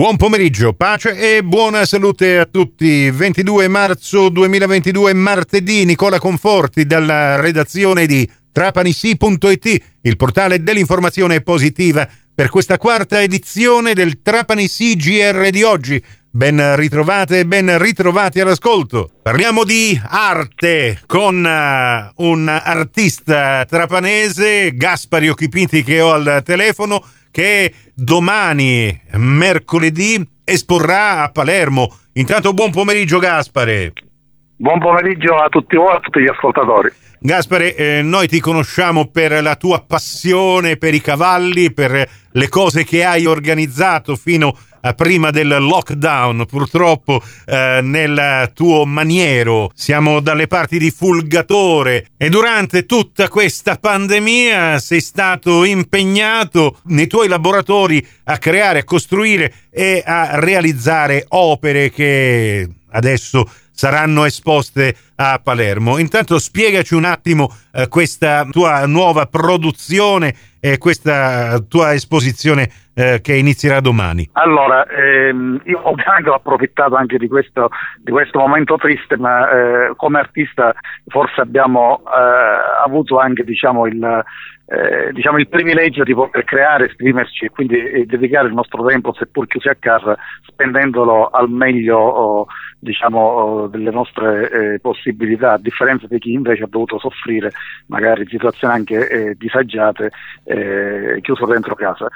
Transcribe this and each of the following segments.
Buon pomeriggio, pace e buona salute a tutti. 22 marzo 2022, martedì, Nicola Conforti dalla redazione di trapanisi.it, il portale dell'informazione positiva, per questa quarta edizione del Trapani CGR di oggi. Ben ritrovate e ben ritrovati all'ascolto. Parliamo di arte con uh, un artista trapanese, Gaspari Occhipinti, che ho al telefono che domani, mercoledì, esporrà a Palermo. Intanto buon pomeriggio Gaspare. Buon pomeriggio a tutti voi, a tutti gli ascoltatori. Gaspare, eh, noi ti conosciamo per la tua passione per i cavalli, per le cose che hai organizzato fino a prima del lockdown, purtroppo eh, nel tuo maniero. Siamo dalle parti di Fulgatore e durante tutta questa pandemia sei stato impegnato nei tuoi laboratori a creare, a costruire e a realizzare opere che adesso saranno esposte a Palermo. Intanto spiegaci un attimo eh, questa tua nuova produzione e questa tua esposizione eh, che inizierà domani. Allora, ehm, io ho approfittato anche di questo, di questo momento triste, ma eh, come artista forse abbiamo eh, avuto anche diciamo, il, eh, diciamo, il privilegio di poter creare, esprimerci e quindi e dedicare il nostro tempo, seppur chiusi a casa, spendendolo al meglio oh, diciamo, oh, delle nostre eh, possibilità, a differenza di chi invece ha dovuto soffrire magari situazioni anche eh, disagiate eh, chiuso dentro casa.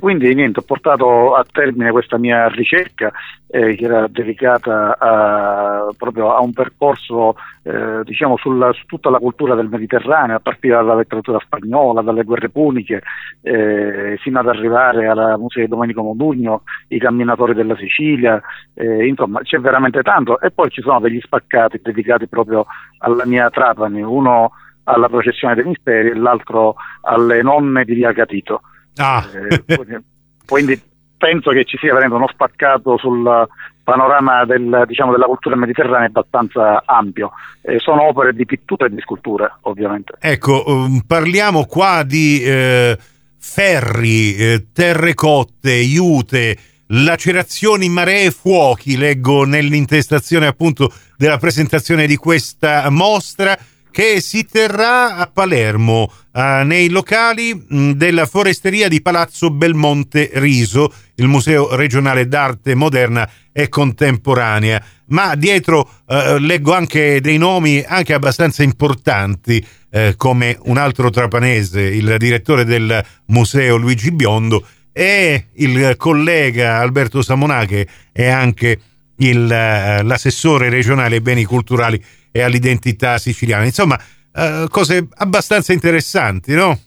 quindi niente, ho portato a termine questa mia ricerca eh, che era dedicata a, proprio a un percorso eh, diciamo sulla, su tutta la cultura del Mediterraneo, a partire dalla letteratura spagnola, dalle guerre puniche, eh, fino ad arrivare alla musica di Domenico Modugno, i camminatori della Sicilia, eh, insomma c'è veramente tanto e poi ci sono degli spaccati dedicati proprio alla mia Trapani, uno alla processione dei misteri e l'altro alle nonne di Via Catito. Ah. Eh, quindi penso che ci sia veramente uno spaccato sul panorama del, diciamo, della cultura mediterranea abbastanza ampio. Eh, sono opere di pittura e di scultura, ovviamente. Ecco, um, parliamo qua di eh, ferri, eh, terrecotte, iute, lacerazioni, maree e fuochi, leggo nell'intestazione appunto della presentazione di questa mostra che si terrà a Palermo eh, nei locali mh, della foresteria di Palazzo Belmonte Riso, il Museo regionale d'arte moderna e contemporanea. Ma dietro eh, leggo anche dei nomi anche abbastanza importanti, eh, come un altro trapanese, il direttore del museo Luigi Biondo, e il collega Alberto Samonà, che è anche il, eh, l'assessore regionale ai beni culturali e all'identità siciliana. Insomma, eh, cose abbastanza interessanti, no?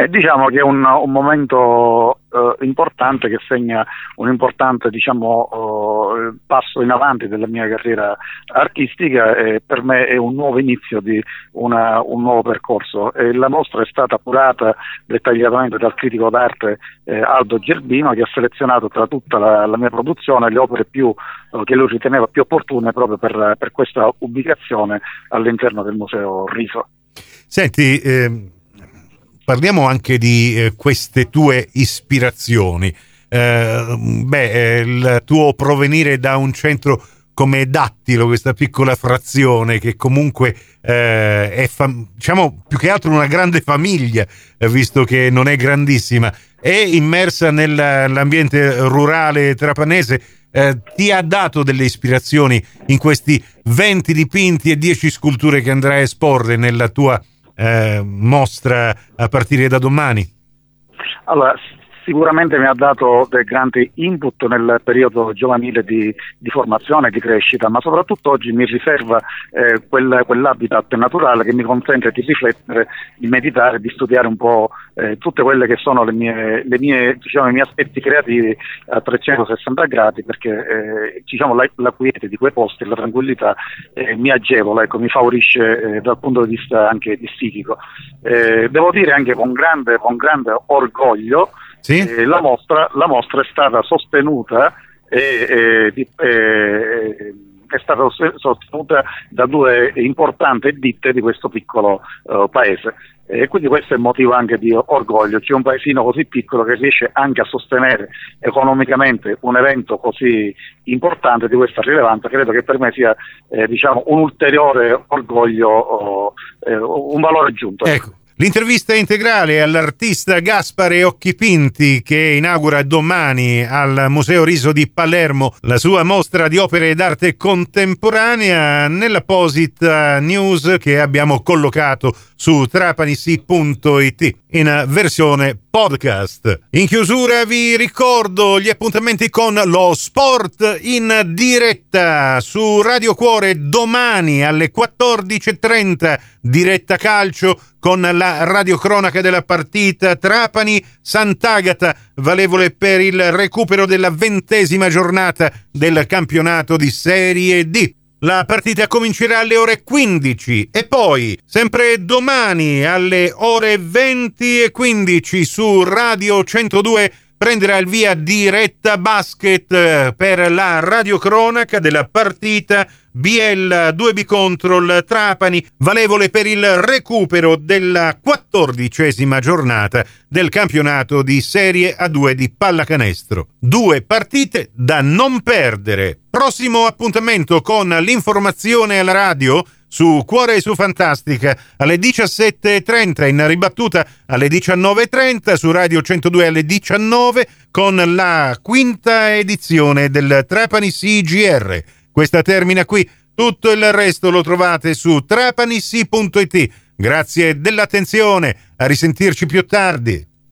Eh, diciamo che è un, un momento eh, importante che segna un importante diciamo, eh, passo in avanti della mia carriera artistica e per me è un nuovo inizio di una, un nuovo percorso. E la mostra è stata curata dettagliatamente dal critico d'arte eh, Aldo Gerbino che ha selezionato tra tutta la, la mia produzione le opere più, eh, che lui riteneva più opportune proprio per, per questa ubicazione all'interno del Museo Riso. Senti, eh, parliamo anche di eh, queste tue ispirazioni. Eh, beh, eh, il tuo provenire da un centro come Dattilo, questa piccola frazione che comunque eh, è fam- diciamo più che altro una grande famiglia, eh, visto che non è grandissima, è immersa nell'ambiente rurale trapanese. Eh, ti ha dato delle ispirazioni in questi 20 dipinti e 10 sculture che andrai a esporre nella tua mostra a partire da domani? Allora, sicuramente mi ha dato dei grandi input nel periodo giovanile di, di formazione e di crescita, ma soprattutto oggi mi riserva eh, quel, quell'habitat naturale che mi consente di riflettere, di meditare, di studiare un po' eh, tutte quelle che sono le mie, le mie, diciamo, i miei aspetti creativi a 360 gradi, perché eh, diciamo, la, la, quiete di quei posti, la tranquillità eh, mi agevola, ecco, mi favorisce eh, dal punto di vista anche psichico. Eh, devo dire anche con grande, con grande orgoglio sì? Eh, la, mostra, la, mostra, è stata sostenuta e, e, e, è stata sostenuta da due importanti ditte di questo piccolo uh, paese. E quindi questo è motivo anche di orgoglio. C'è un paesino così piccolo che riesce anche a sostenere economicamente un evento così importante di questa rilevanza, credo che per me sia eh, diciamo, un ulteriore orgoglio, oh, eh, un valore aggiunto. Ecco. L'intervista integrale all'artista Gaspare Occhipinti che inaugura domani al Museo Riso di Palermo la sua mostra di opere d'arte contemporanea nell'apposita news che abbiamo collocato su trapanisi.it in versione podcast. In chiusura vi ricordo gli appuntamenti con lo sport in diretta su Radio Cuore domani alle 14.30 diretta calcio con la radiocronaca della partita Trapani Sant'Agata valevole per il recupero della ventesima giornata del campionato di Serie D. La partita comincerà alle ore 15 e poi, sempre domani alle ore 20 e 15 su Radio 102 prenderà il via diretta basket eh, per la radiocronaca della partita BL 2B Control Trapani, valevole per il recupero della quattordicesima giornata del campionato di Serie A2 di pallacanestro. Due partite da non perdere. Prossimo appuntamento con l'informazione alla radio su Cuore e su Fantastica alle 17.30, in ribattuta alle 19.30, su Radio 102 alle 19 con la quinta edizione del Trapani CGR. Questa termina qui, tutto il resto lo trovate su trapanissi.it. Grazie dell'attenzione, a risentirci più tardi.